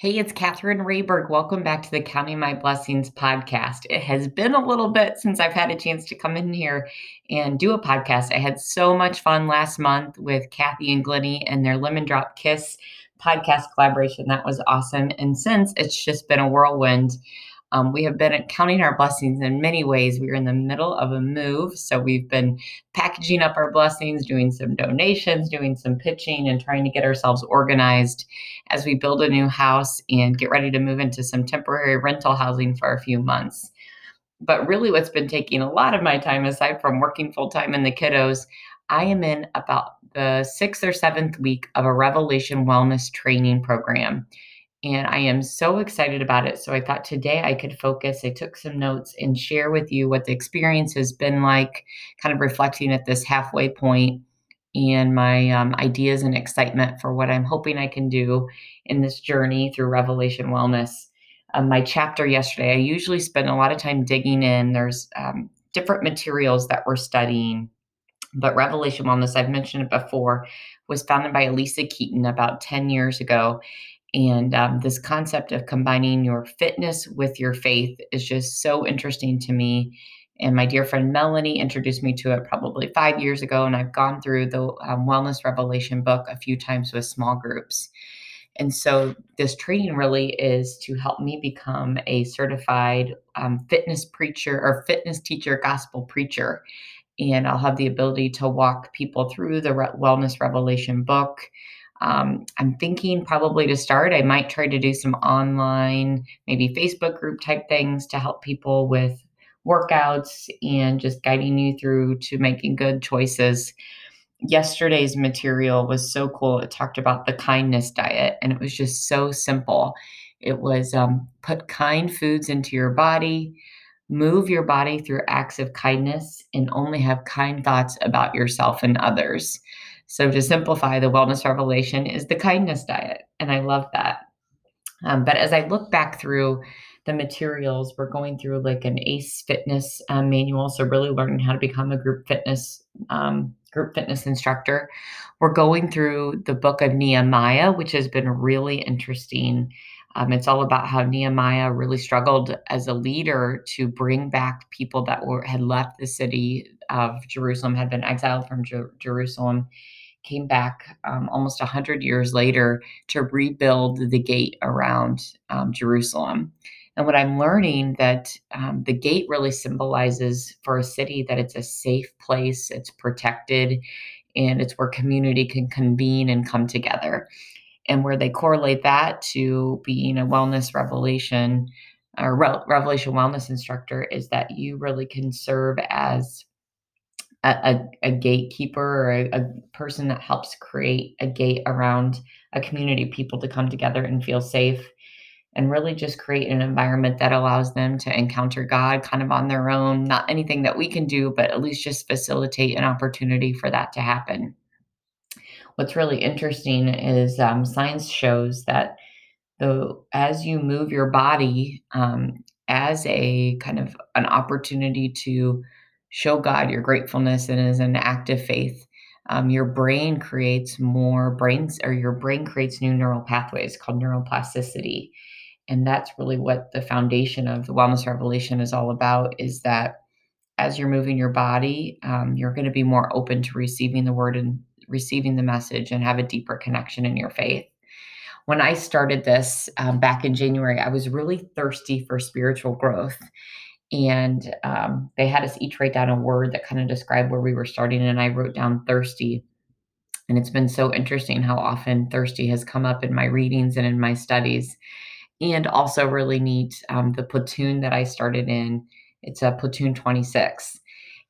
Hey, it's Catherine Rayberg. Welcome back to the Counting My Blessings podcast. It has been a little bit since I've had a chance to come in here and do a podcast. I had so much fun last month with Kathy and Glennie and their Lemon Drop Kiss podcast collaboration. That was awesome. And since it's just been a whirlwind, um, we have been counting our blessings in many ways. We are in the middle of a move. So we've been packaging up our blessings, doing some donations, doing some pitching, and trying to get ourselves organized as we build a new house and get ready to move into some temporary rental housing for a few months. But really, what's been taking a lot of my time, aside from working full time in the kiddos, I am in about the sixth or seventh week of a Revelation Wellness training program and I am so excited about it. So I thought today I could focus. I took some notes and share with you what the experience has been like, kind of reflecting at this halfway point and my um, ideas and excitement for what I'm hoping I can do in this journey through Revelation Wellness. Um, my chapter yesterday, I usually spend a lot of time digging in. There's um, different materials that we're studying, but Revelation Wellness, I've mentioned it before, was founded by Alisa Keeton about 10 years ago. And um, this concept of combining your fitness with your faith is just so interesting to me. And my dear friend Melanie introduced me to it probably five years ago. And I've gone through the um, Wellness Revelation book a few times with small groups. And so this training really is to help me become a certified um, fitness preacher or fitness teacher, gospel preacher. And I'll have the ability to walk people through the Re- Wellness Revelation book um, I'm thinking probably to start, I might try to do some online, maybe Facebook group type things to help people with workouts and just guiding you through to making good choices. Yesterday's material was so cool. It talked about the kindness diet, and it was just so simple. It was um, put kind foods into your body, move your body through acts of kindness, and only have kind thoughts about yourself and others. So, to simplify, the wellness revelation is the kindness diet. And I love that. Um, but as I look back through the materials, we're going through like an ACE fitness um, manual. So, really learning how to become a group fitness. Um, group fitness instructor. We're going through the book of Nehemiah, which has been really interesting. Um, it's all about how Nehemiah really struggled as a leader to bring back people that were had left the city of Jerusalem, had been exiled from Jer- Jerusalem, came back um, almost 100 years later to rebuild the gate around um, Jerusalem. And what I'm learning that um, the gate really symbolizes for a city that it's a safe place, it's protected, and it's where community can convene and come together. And where they correlate that to being a wellness revelation or re- revelation wellness instructor is that you really can serve as a, a, gatekeeper or a, a, person that helps create a gate around a community, people to come together and feel safe and really just create an environment that allows them to encounter God kind of on their own. Not anything that we can do, but at least just facilitate an opportunity for that to happen. What's really interesting is um, science shows that the as you move your body um, as a kind of an opportunity to show God your gratefulness and as an act of faith, um, your brain creates more brains or your brain creates new neural pathways called neuroplasticity. And that's really what the foundation of the wellness revelation is all about is that as you're moving your body, um, you're going to be more open to receiving the word and receiving the message and have a deeper connection in your faith. When I started this um, back in January, I was really thirsty for spiritual growth and um, they had us each write down a word that kind of described where we were starting and i wrote down thirsty. And it's been so interesting how often thirsty has come up in my readings and in my studies. And also really neat um, the platoon that i started in. It's a platoon 26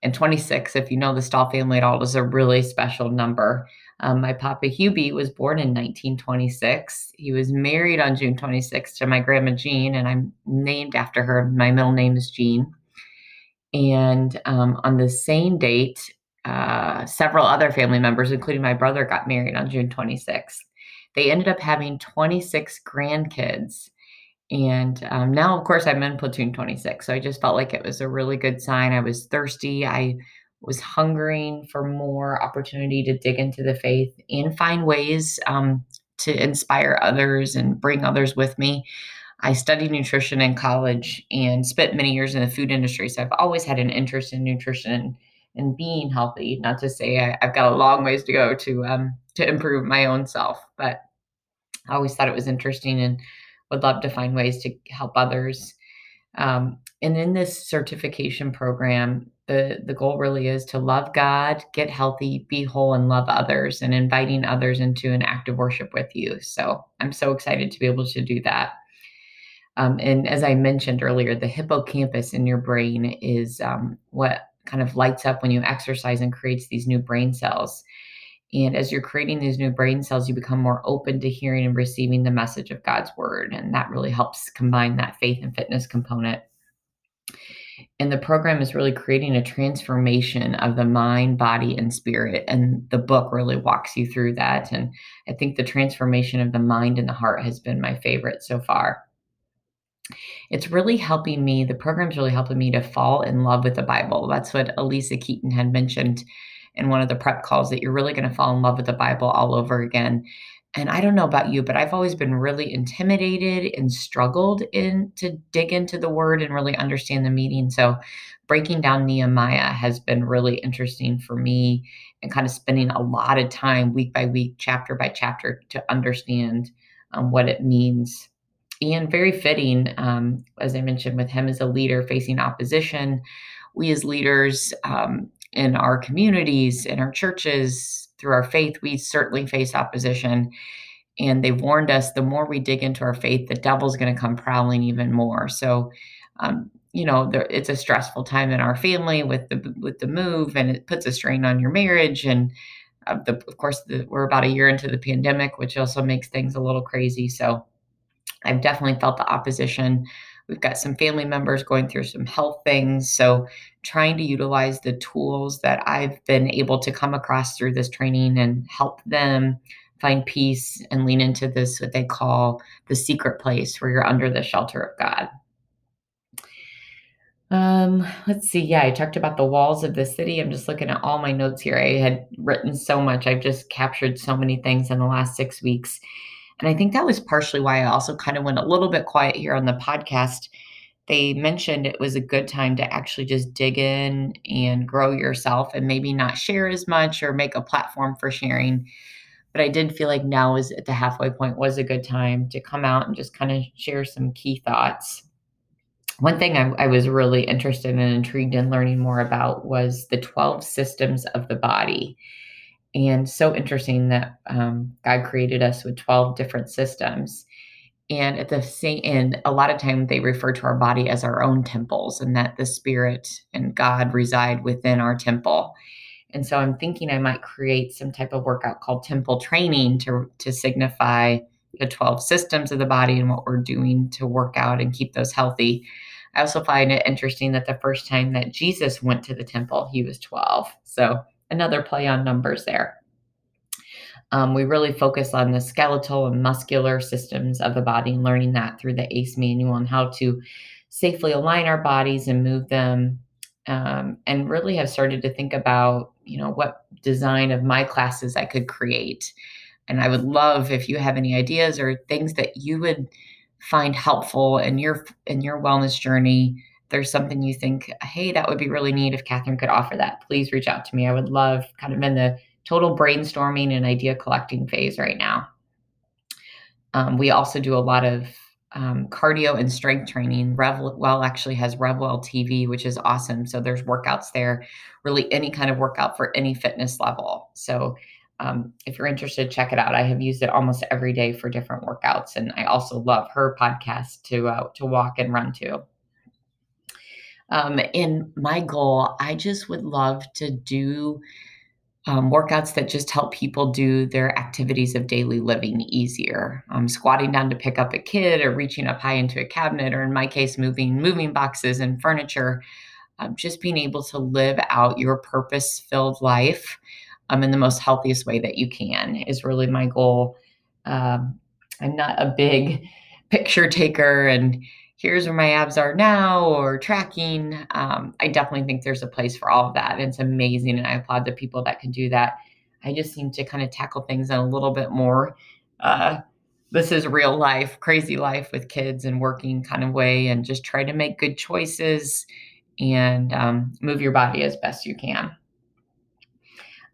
and 26 if you know the stahl family at all is a really special number um, my papa Hubie was born in 1926. He was married on June 26th to my grandma Jean, and I'm named after her. My middle name is Jean. And um, on the same date, uh, several other family members, including my brother, got married on June 26th. They ended up having 26 grandkids. And um, now, of course, I'm in platoon 26. So I just felt like it was a really good sign. I was thirsty. I was hungering for more opportunity to dig into the faith and find ways um, to inspire others and bring others with me. I studied nutrition in college and spent many years in the food industry. So I've always had an interest in nutrition and being healthy. Not to say I, have got a long ways to go to um, to improve my own self, but I always thought it was interesting and would love to find ways to help others. Um, and in this certification program, the the goal really is to love God, get healthy, be whole, and love others, and inviting others into an act of worship with you. So I'm so excited to be able to do that. Um, and as I mentioned earlier, the hippocampus in your brain is um, what kind of lights up when you exercise and creates these new brain cells. And as you're creating these new brain cells, you become more open to hearing and receiving the message of God's word. And that really helps combine that faith and fitness component. And the program is really creating a transformation of the mind, body, and spirit. And the book really walks you through that. And I think the transformation of the mind and the heart has been my favorite so far it's really helping me, the program's really helping me to fall in love with the Bible. That's what Alisa Keeton had mentioned in one of the prep calls that you're really going to fall in love with the Bible all over again. And I don't know about you, but I've always been really intimidated and struggled in to dig into the word and really understand the meaning. So breaking down Nehemiah has been really interesting for me and kind of spending a lot of time week by week, chapter by chapter to understand um, what it means and very fitting, um, as I mentioned, with him as a leader facing opposition. We, as leaders um, in our communities, in our churches, through our faith, we certainly face opposition. And they've warned us the more we dig into our faith, the devil's going to come prowling even more. So, um, you know, there, it's a stressful time in our family with the with the move, and it puts a strain on your marriage. And uh, the, of course, the, we're about a year into the pandemic, which also makes things a little crazy. So, I've definitely felt the opposition. We've got some family members going through some health things. So, trying to utilize the tools that I've been able to come across through this training and help them find peace and lean into this, what they call the secret place where you're under the shelter of God. Um, let's see. Yeah, I talked about the walls of the city. I'm just looking at all my notes here. I had written so much. I've just captured so many things in the last six weeks. And I think that was partially why I also kind of went a little bit quiet here on the podcast. They mentioned it was a good time to actually just dig in and grow yourself and maybe not share as much or make a platform for sharing. But I did feel like now is at the halfway point was a good time to come out and just kind of share some key thoughts. One thing I, I was really interested and intrigued in learning more about was the 12 systems of the body and so interesting that um, God created us with 12 different systems. And at the same, and a lot of time they refer to our body as our own temples, and that the spirit and God reside within our temple. And so I'm thinking I might create some type of workout called temple training to to signify the 12 systems of the body and what we're doing to work out and keep those healthy. I also find it interesting that the first time that Jesus went to the temple, he was 12. So another play on numbers there. Um, we really focus on the skeletal and muscular systems of the body and learning that through the ACE manual and how to safely align our bodies and move them. Um, and really have started to think about, you know, what design of my classes I could create. And I would love if you have any ideas or things that you would find helpful in your in your wellness journey there's something you think, hey, that would be really neat if Catherine could offer that, please reach out to me. I would love kind of in the total brainstorming and idea collecting phase right now. Um, we also do a lot of um, cardio and strength training. RevWell actually has RevWell TV, which is awesome. So there's workouts there, really any kind of workout for any fitness level. So um, if you're interested, check it out. I have used it almost every day for different workouts, and I also love her podcast to uh, to walk and run to. Um, my goal, I just would love to do um, workouts that just help people do their activities of daily living easier. Um, squatting down to pick up a kid, or reaching up high into a cabinet, or in my case, moving moving boxes and furniture. Um, just being able to live out your purpose-filled life um, in the most healthiest way that you can is really my goal. Um, I'm not a big picture taker and here's where my abs are now or tracking. Um, I definitely think there's a place for all of that. It's amazing. And I applaud the people that can do that. I just seem to kind of tackle things in a little bit more uh, this is real life, crazy life with kids and working kind of way, and just try to make good choices and um, move your body as best you can.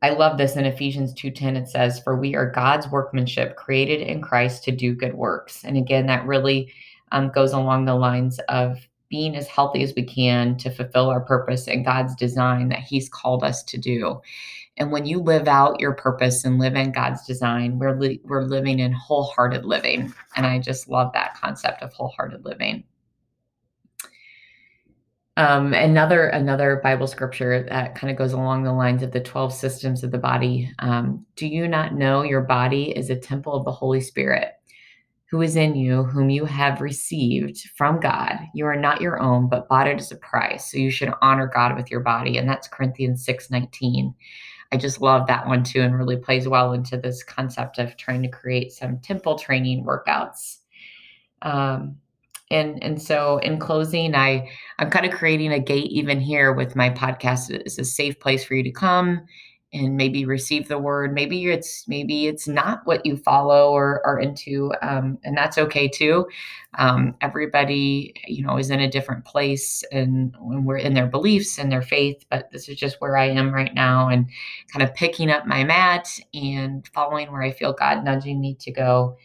I love this in Ephesians 2:10 it says for we are God's workmanship created in Christ to do good works. And again that really um, goes along the lines of being as healthy as we can to fulfill our purpose and God's design that he's called us to do. And when you live out your purpose and live in God's design, we're li- we're living in wholehearted living. And I just love that concept of wholehearted living. Um, another another Bible scripture that kind of goes along the lines of the twelve systems of the body. Um, Do you not know your body is a temple of the Holy Spirit, who is in you, whom you have received from God? You are not your own, but bought it as a price. So you should honor God with your body, and that's Corinthians six nineteen. I just love that one too, and really plays well into this concept of trying to create some temple training workouts. Um, and and so in closing i i'm kind of creating a gate even here with my podcast it's a safe place for you to come and maybe receive the word. Maybe it's maybe it's not what you follow or are into um, and that's okay too. Um, everybody you know is in a different place and when we're in their beliefs and their faith but this is just where i am right now and kind of picking up my mat and following where i feel god nudging me to go.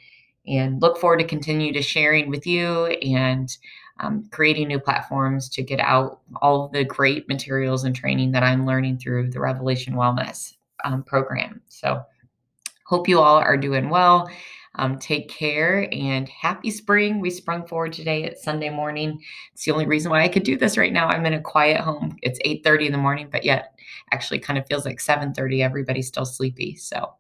And look forward to continue to sharing with you and um, creating new platforms to get out all the great materials and training that I'm learning through the Revelation Wellness um, program. So, hope you all are doing well. Um, take care and happy spring. We sprung forward today at Sunday morning. It's the only reason why I could do this right now. I'm in a quiet home. It's 8:30 in the morning, but yet actually kind of feels like 7:30. Everybody's still sleepy. So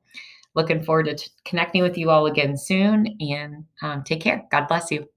looking forward to t- connecting with you all again soon and um, take care. God bless you.